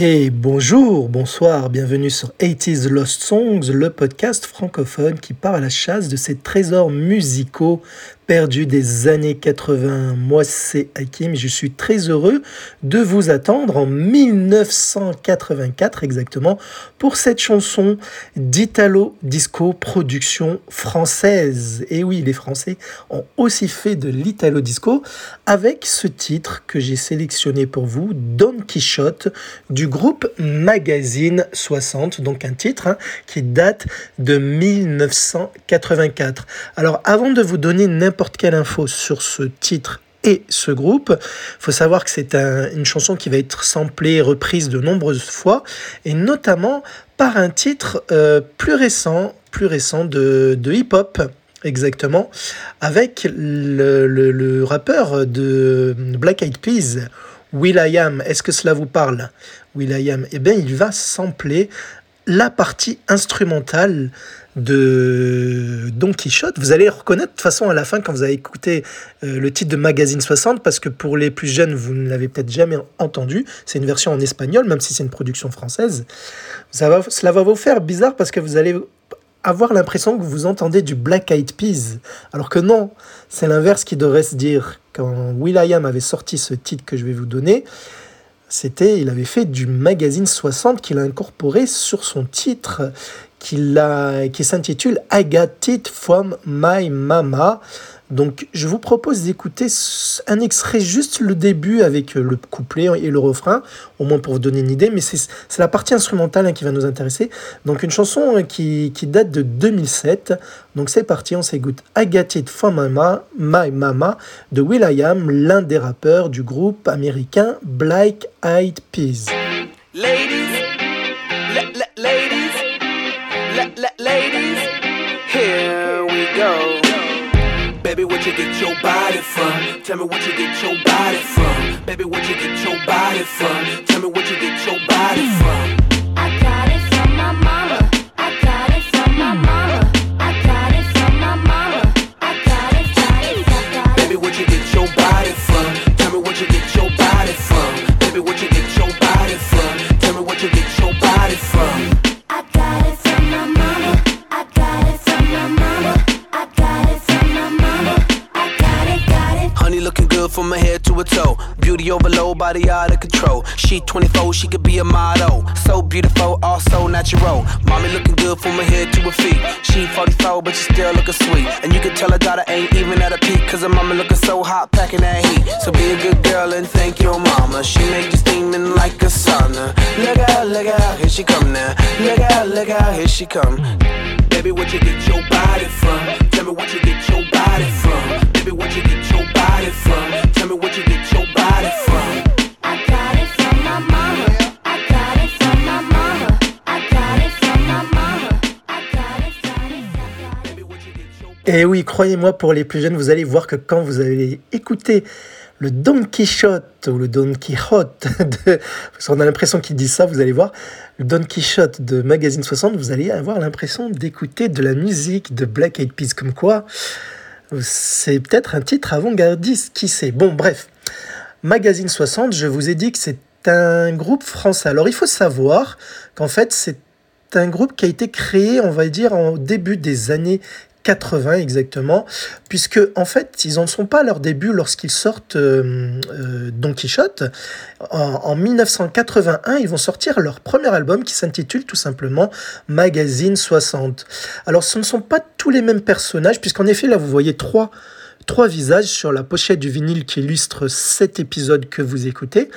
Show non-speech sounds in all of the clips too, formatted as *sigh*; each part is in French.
Et bonjour, bonsoir, bienvenue sur 80s Lost Songs, le podcast francophone qui part à la chasse de ces trésors musicaux perdu des années 80. Moi, c'est Hakim. Je suis très heureux de vous attendre en 1984 exactement pour cette chanson d'Italo Disco production française. Et oui, les Français ont aussi fait de l'Italo Disco avec ce titre que j'ai sélectionné pour vous, Don Quichotte du groupe Magazine 60. Donc un titre hein, qui date de 1984. Alors avant de vous donner n'importe quelle info sur ce titre et ce groupe. Il faut savoir que c'est une chanson qui va être samplée, reprise de nombreuses fois, et notamment par un titre euh, plus récent, plus récent de, hip-hop. Exactement, avec le, rappeur de Black Eyed Peas, Will I Am. Est-ce que cela vous parle? Will I Am Eh bien, il va sampler la partie instrumentale de Don Quichotte. Vous allez reconnaître de toute façon à la fin quand vous avez écouté euh, le titre de Magazine 60, parce que pour les plus jeunes, vous ne l'avez peut-être jamais entendu. C'est une version en espagnol, même si c'est une production française. Ça va, cela va vous faire bizarre parce que vous allez avoir l'impression que vous entendez du Black Eyed Peas, alors que non, c'est l'inverse qui devrait se dire. Quand Will.i.am avait sorti ce titre que je vais vous donner, c'était, il avait fait du magazine 60 qu'il a incorporé sur son titre qui, qui s'intitule I From My Mama. Donc je vous propose d'écouter un extrait juste le début avec le couplet et le refrain, au moins pour vous donner une idée, mais c'est la partie instrumentale hein, qui va nous intéresser. Donc une chanson hein, qui, qui date de 2007. Donc c'est parti, on s'écoute I Got It From Mama, My Mama de Will.i.am, l'un des rappeurs du groupe américain Black Eyed Peas. You get your body from? Tell me what you get your body from. Baby, what you get your body from? Tell me what you get your body from. Her toe. Beauty overload, body out of control. She 24, she could be a model. So beautiful, also natural. Mommy looking good from her head to her feet. She 44, but she still looking sweet. And you can tell her daughter ain't even at a peak. Cause her mama looking so hot, packing that heat. So be a good girl and thank your mama. She make you steaming like a sauna. Look out, look out, here she come now. Look out, look out, here she come. Baby, what you get your body from? Tell me what you get your body from. Baby, what you get your body from? Et oui, croyez-moi, pour les plus jeunes, vous allez voir que quand vous allez écouter le Don Quichotte ou le Don Quichotte, *laughs* de, parce qu'on a l'impression qu'il dit ça, vous allez voir, le Don Quichotte de Magazine 60, vous allez avoir l'impression d'écouter de la musique de Black Eyed Peas, comme quoi c'est peut-être un titre avant-gardiste, qui sait. Bon, bref, Magazine 60, je vous ai dit que c'est un groupe français. Alors il faut savoir qu'en fait c'est un groupe qui a été créé, on va dire, au début des années 80 exactement, puisque en fait ils n'en sont pas à leur début lorsqu'ils sortent euh, euh, Don Quichotte. En, 1981, ils vont sortir leur premier album qui s'intitule tout simplement Magazine 60. Alors ce ne sont pas tous les mêmes personnages, puisqu'en effet là vous voyez trois trois visages sur la pochette du vinyle qui illustre cet épisode que vous écoutez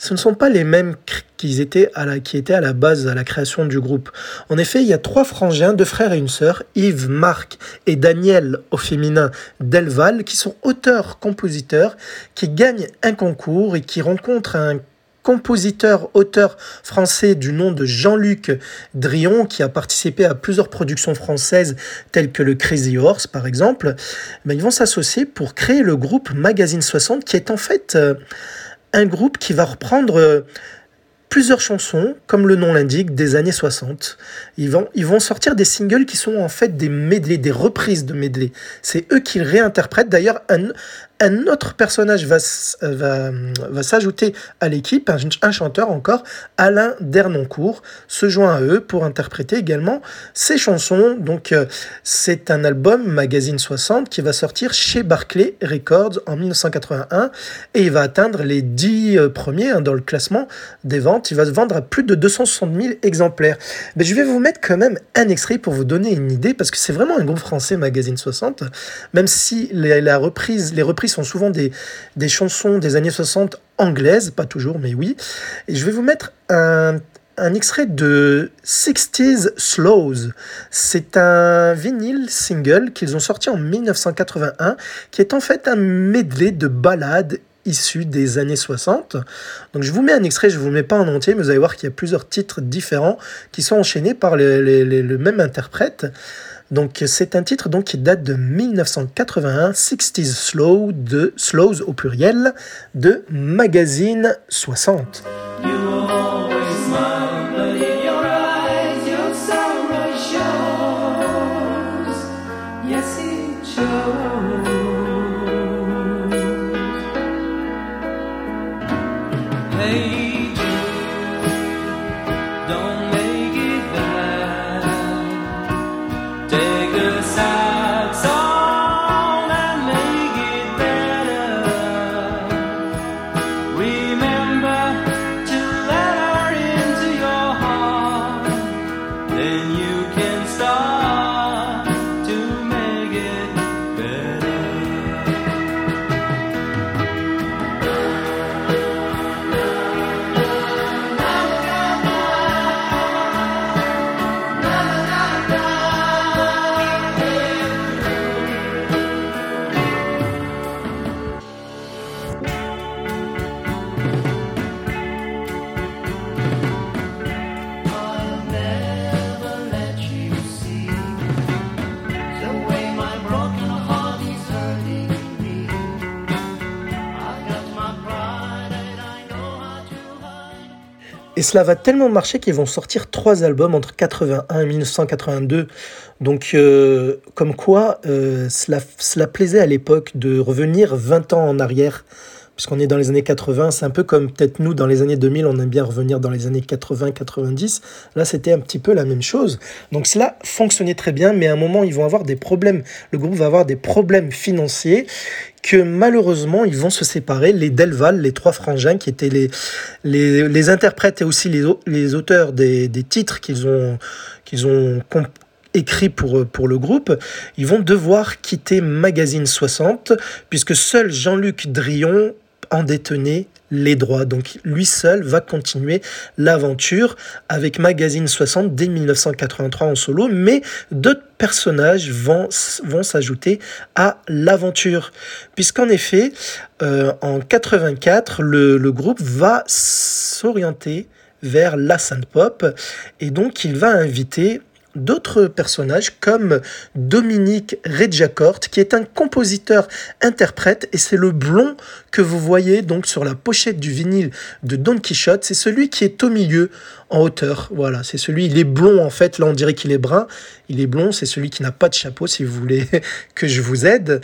ce ne sont pas les mêmes qui étaient, à la, qui étaient à la base, à la création du groupe. En effet, il y a trois frangins, deux frères et une sœur, Yves, Marc et Daniel au féminin Delval, qui sont auteurs-compositeurs, qui gagnent un concours et qui rencontrent un compositeur-auteur français du nom de Jean-Luc Drion, qui a participé à plusieurs productions françaises telles que le Crazy Horse par exemple, ils vont s'associer pour créer le groupe Magazine 60, qui est en fait... Euh, un groupe qui va reprendre euh, plusieurs chansons, comme le nom l'indique, des années 60. Ils vont, ils vont sortir des singles qui sont en fait des medley, des reprises de medley. C'est eux qui réinterprètent. D'ailleurs, un, un autre personnage va, va, va s'ajouter à l'équipe, un, chanteur encore, Alain Dernoncourt, se joint à eux pour interpréter également ses chansons. Donc euh, c'est un album Magazine 60 qui va sortir chez Barclay Records en 1981 et il va atteindre les 10 euh, premiers hein, dans le classement des ventes. Il va se vendre à plus de 260 000 exemplaires. Mais je vais vous mettre quand même un extrait pour vous donner une idée parce que c'est vraiment un groupe français Magazine 60, même si la reprise, les reprises sont souvent des, des chansons des années 60 anglaises, pas toujours, mais oui. Et je vais vous mettre un, un extrait de 60s Slows. C'est un vinyle single qu'ils ont sorti en 1981, qui est en fait un medley de ballades issues des années 60. Donc je vous mets un extrait, je ne vous mets pas en entier, mais vous allez voir qu'il y a plusieurs titres différents qui sont enchaînés par le même interprète. Donc c'est un titre donc qui date de 1981, 60s Slow de Slows au pluriel de Magazine 60. Et cela va tellement marcher qu'ils vont sortir trois albums entre 81 et 1982. Donc, euh, comme quoi, euh, cela, cela plaisait à l'époque de revenir 20 ans en arrière puisqu'on est dans les années 80, c'est un peu comme peut-être nous dans les années 2000, on aime bien revenir dans les années 80-90. Là, c'était un petit peu la même chose. Donc cela fonctionnait très bien, mais à un moment, ils vont avoir des problèmes. Le groupe va avoir des problèmes financiers que malheureusement, ils vont se séparer. Les Delval, les trois frangins, qui étaient les, les, interprètes et aussi les, les auteurs des, titres qu'ils ont, qu'ils ont écrits pour, pour le groupe, ils vont devoir quitter Magazine 60, puisque seul Jean-Luc Drion en détenait les droits. Donc lui seul va continuer l'aventure avec Magazine 60 dès 1983 en solo, mais d'autres personnages vont, s'ajouter à l'aventure. Puisqu'en effet, euh, en 84, le, le groupe va s'orienter vers la synth pop et donc il va inviter d'autres personnages comme Dominique Redjacourt qui est un compositeur interprète et c'est le blond que vous voyez donc sur la pochette du vinyle de Don Quichotte, c'est celui qui est au milieu en hauteur. Voilà, c'est celui, il est blond en fait, là on dirait qu'il est brun, il est blond, c'est celui qui n'a pas de chapeau si vous voulez *laughs* que je vous aide.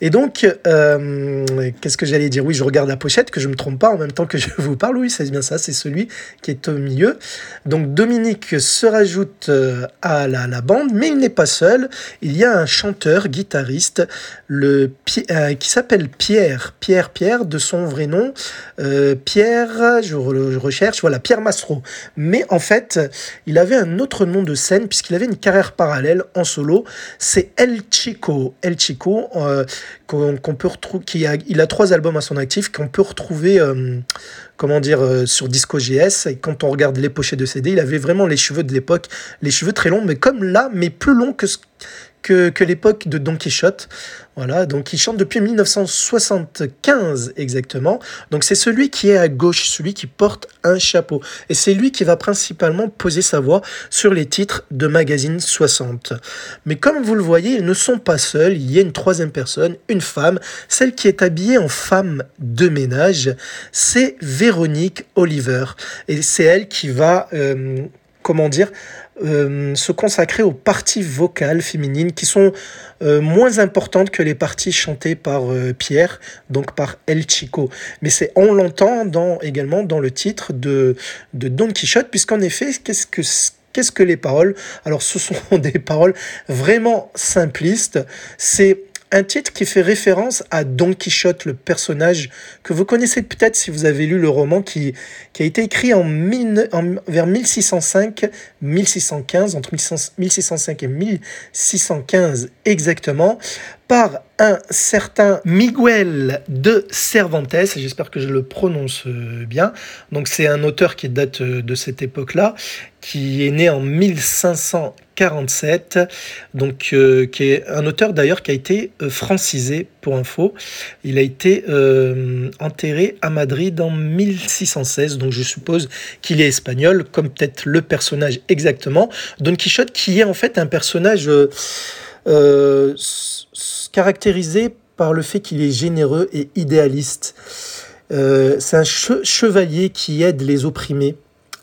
Et donc, euh, qu'est-ce que j'allais dire? Oui, je regarde la pochette, que je me trompe pas en même temps que je vous parle, oui, c'est bien ça, c'est celui qui est au milieu. Donc Dominique se rajoute euh, à la, la bande, mais il n'est pas seul, il y a un chanteur, guitariste, le, euh, qui s'appelle Pierre, Pierre, Pierre, de son vrai nom, Pierre, je, recherche, voilà, Pierre Massereau mais en fait, il avait un autre nom de scène puisqu'il avait une carrière parallèle en solo. C'est El Chico. El Chico, euh, qu'on peut retrouver, il a trois albums à son actif qu'on peut retrouver. Euh, comment dire, euh, sur Disco GS. Et quand on regarde les pochettes de CD, il avait vraiment les cheveux de l'époque, les cheveux très longs, mais comme là, mais plus longs que, que, que l'époque de Don Quichotte. Voilà, donc il chante depuis 1975 exactement. Donc c'est celui qui est à gauche, celui qui porte un chapeau. Et c'est lui qui va principalement poser sa voix sur les titres de Magazine 60. Mais comme vous le voyez, ils ne sont pas seuls. Il y a une troisième personne, une femme, celle qui est habillée en femme de ménage. C'est Véronique Oliver. Et c'est elle qui va... Euh, comment dire, euh, se consacrer aux parties vocales féminines qui sont euh, moins importantes que les parties chantées par Pierre, donc par El Chico. Mais c'est on l'entend également dans le titre de, de Don Quichotte, puisqu'en effet, qu'est-ce que Qu'est-ce que les paroles? Alors ce sont *laughs* des paroles vraiment simplistes. C'est un titre qui fait référence à Don Quichotte, le personnage que vous connaissez peut-être si vous avez lu le roman qui, a été écrit en, vers 1605-1615, entre 1605 et 1615 exactement, par un certain Miguel de Cervantes, j'espère que je le prononce euh, bien. Donc c'est un auteur qui date euh, de cette époque-là, qui est né en 1547, donc euh, qui est un auteur d'ailleurs qui a été francisé pour info. Il a été enterré à Madrid en 1616, donc je suppose qu'il est espagnol, comme peut-être le personnage exactement. Don Quichotte qui est en fait un personnage caractérisé par le fait qu'il est généreux et idéaliste. Euh, c'est un chevalier qui aide les opprimés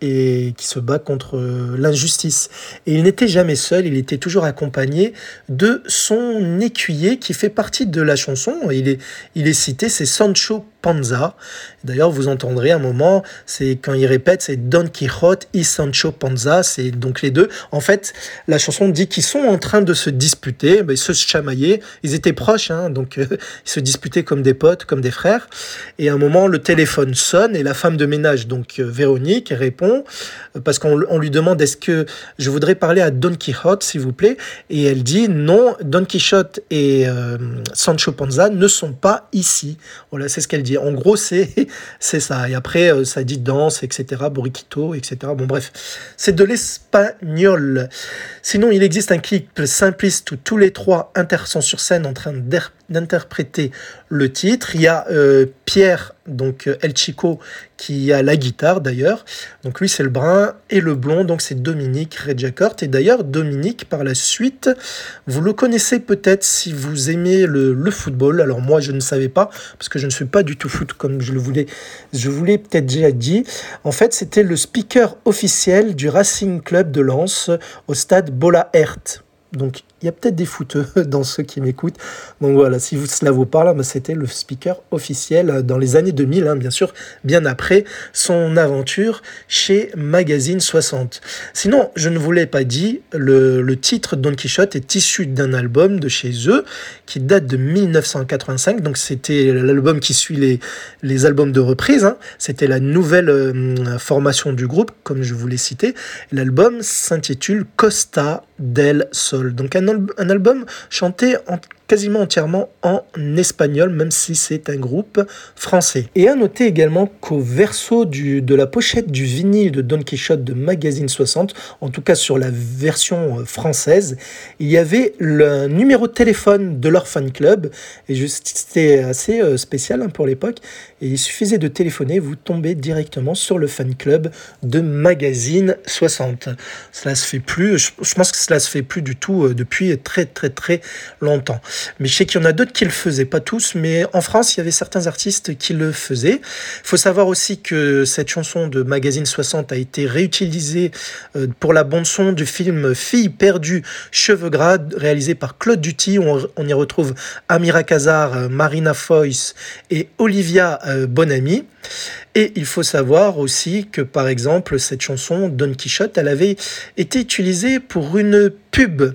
et qui se bat contre euh, l'injustice. Et il n'était jamais seul, il était toujours accompagné de son écuyer qui fait partie de la chanson. Il est, il est cité, c'est Sancho Panza. D'ailleurs, vous entendrez un moment, c'est quand il répète, c'est Don Quixote y Sancho Panza, c'est donc les deux. En fait, la chanson dit qu'ils sont en train de se disputer, ils se chamaillaient, ils étaient proches, hein, donc euh, ils se disputaient comme des potes, comme des frères. Et à un moment, le téléphone sonne et la femme de ménage, donc euh, Véronique, répond euh, parce qu'on lui demande est-ce que je voudrais parler à Don Quixote, s'il vous plaît, et elle dit non, Don Quixote et Sancho Panza ne sont pas ici. Voilà, c'est ce qu'elle dit en gros, *laughs* c'est ça. Et après, euh, ça dit danse, etc., boriquito, etc. Bon, bref, c'est de l'espagnol. Sinon, il existe un clip simpliste où tous les trois inter sont sur scène en train d'interpréter le titre. Il y a euh, Pierre, donc euh, El Chico, qui a la guitare d'ailleurs. Donc lui, c'est le brun et le blond, donc c'est Dominique Redjacort. Et d'ailleurs, Dominique, par la suite, vous le connaissez peut-être si vous aimez le, le, football. Alors moi, je ne savais pas, parce que je ne suis pas du tout foot comme je le voulais. Je voulais peut-être déjà dit. En fait, c'était le speaker officiel du Racing Club de Lens au stade Bola Hert. Donc il y a peut-être des fouteux *laughs* dans ceux qui m'écoutent. Donc voilà, si cela vous parle, bah, c'était le speaker officiel euh, dans les années 2000, hein, bien sûr, bien après son aventure chez Magazine 60. Sinon, je ne vous l'ai pas dit, le, titre Don Quichotte est issu d'un album de chez eux qui date de 1985. Donc c'était l'album qui suit les, les albums de reprise. Hein. C'était la nouvelle euh, formation du groupe, comme je vous l'ai cité. L'album s'intitule Costa del Sol. Donc un un, album chanté en quasiment entièrement en espagnol, même si c'est un groupe français. Et à noter également qu'au verso de la pochette du vinyle de Don Quichotte de Magazine 60, en tout cas sur la version euh, française, il y avait le numéro de téléphone de leur fan club, et c'était assez euh, spécial hein, pour l'époque, et il suffisait de téléphoner, vous tombez directement sur le fan club de Magazine 60. Cela se fait plus, je pense que cela se fait plus du tout euh, depuis très très très longtemps. Mais je sais qu'il y en a d'autres qui le faisaient, pas tous, mais en France, il y avait certains artistes qui le faisaient. Il faut savoir aussi que cette chanson de Magazine 60 a été réutilisée euh, pour la bande-son du film Fille perdue, cheveux gras, réalisé par Claude Duty. On, y retrouve Amira Kazar, euh, Marina Foyce et Olivia euh, Bonamy. Et il faut savoir aussi que, par exemple, cette chanson, Don Quichotte, elle avait été utilisée pour une pub,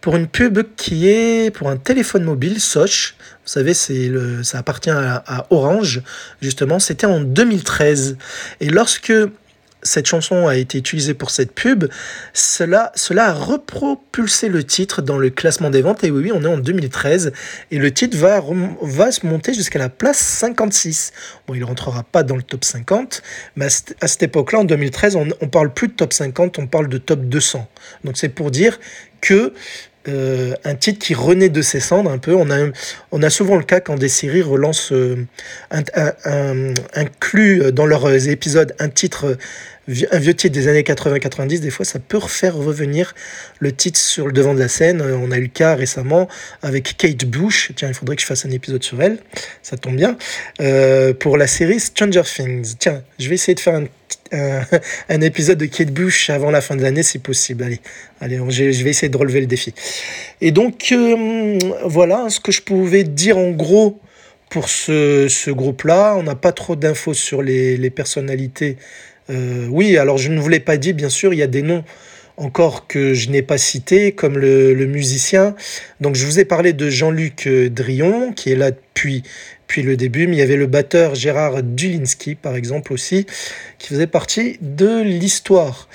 pour une pub qui est pour un téléphone mobile, Soch. Vous savez, le, ça appartient à, à Orange, justement. C'était en 2013. Et lorsque cette chanson a été utilisée pour cette pub, cela, cela a repropulsé le titre dans le classement des ventes. Et oui, oui, on est en 2013. Et le titre va, va se monter jusqu'à la place 56. Bon, il ne rentrera pas dans le top 50, mais à cette époque-là, en 2013, on ne parle plus de top 50, on parle de top 200. Donc c'est pour dire que euh, un titre qui renaît de ses cendres un peu. On a, on a souvent le cas quand des séries relancent, euh, un, un, incluent dans leurs épisodes un titre, un vieux titre des années 80-90, des fois ça peut refaire revenir le titre sur le devant de la scène. On a eu le cas récemment avec Kate Bush. Tiens, il faudrait que je fasse un épisode sur elle, ça tombe bien. Euh, pour la série Stranger Things. Tiens, je vais essayer de faire un *laughs* un, épisode de Kate Bush avant la fin de l'année, c'est possible. Allez, allez je vais essayer de relever le défi. Et donc, euh, voilà ce que je pouvais dire en gros pour ce, groupe-là. On n'a pas trop d'infos sur les, personnalités. Euh, oui, alors je ne vous l'ai pas dit, bien sûr, il y a des noms encore que je n'ai pas cités, comme le, musicien. Donc je vous ai parlé de Jean-Luc Drion, qui est là depuis puis le début, mais il y avait le batteur Gérard Dulinski, par exemple, aussi, qui faisait partie de l'histoire.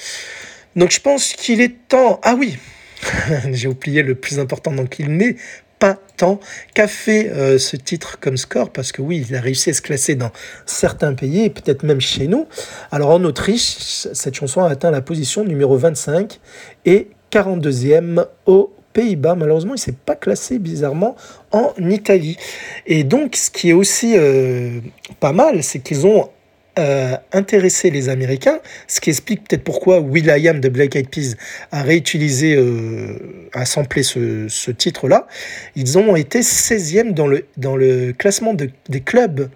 Donc je pense qu'il est temps... Ah oui, *laughs* j'ai oublié le plus important, donc il n'est pas tant qu'a fait euh, ce titre comme score, parce que oui, il a réussi à se classer dans certains pays, et peut-être même chez nous. Alors en Autriche, cette chanson a atteint la position numéro 25 et 42e au Pays-Bas. Malheureusement, il ne s'est pas classé bizarrement en Italie. Et donc, ce qui est aussi euh, pas mal, c'est qu'ils ont euh, intéressé les Américains, ce qui explique peut-être pourquoi Will.i.am de Black Eyed Peas a réutilisé, euh, a samplé ce, ce titre-là. Ils ont été 16e dans le, dans le classement de, des clubs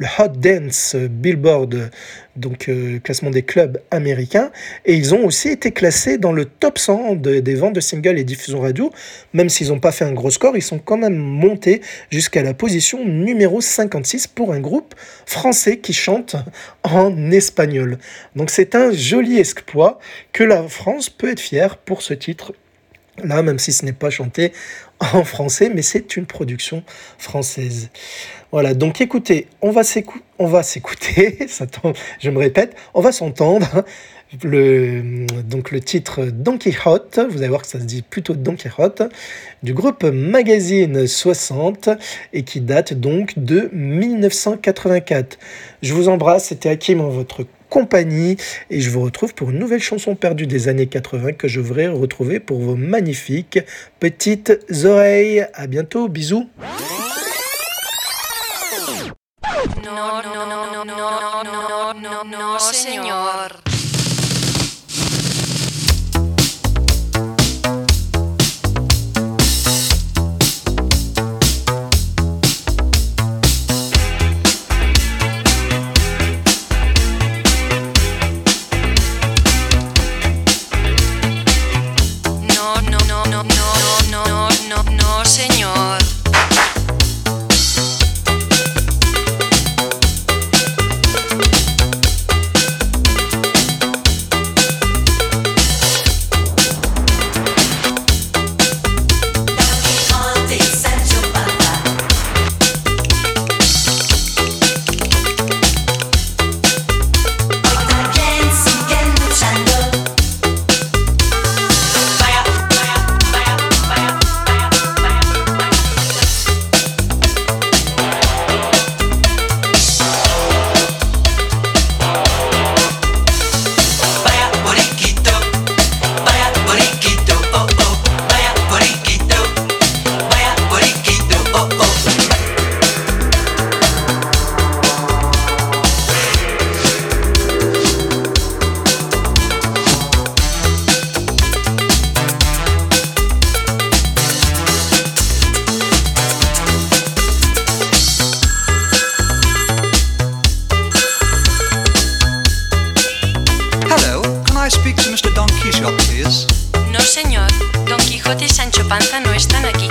le Hot Dance Billboard, donc euh, classement des clubs américains, et ils ont aussi été classés dans le top 100 des ventes de singles et diffusions radio, même s'ils n'ont pas fait un gros score, ils sont quand même montés jusqu'à la position numéro 56 pour un groupe français qui chante en espagnol. Donc c'est un joli exploit que la France peut être fière pour ce titre là, même si ce n'est pas chanté en français, mais c'est une production française. Voilà, donc écoutez, on va s'écouter, *laughs* je me répète, on va s'entendre. Le, donc le titre Don Quixote, vous allez voir que ça se dit plutôt Don Quixote, du groupe Magazine 60 et qui date donc de 1984. Je vous embrasse, c'était Hakim en votre compagnie et je vous retrouve pour une nouvelle chanson perdue des années 80 que je voudrais retrouver pour vos magnifiques petites oreilles. À bientôt, bisous. No, no, no, no, no, no, no, no, señor. Quijote y Sancho Panza no están aquí.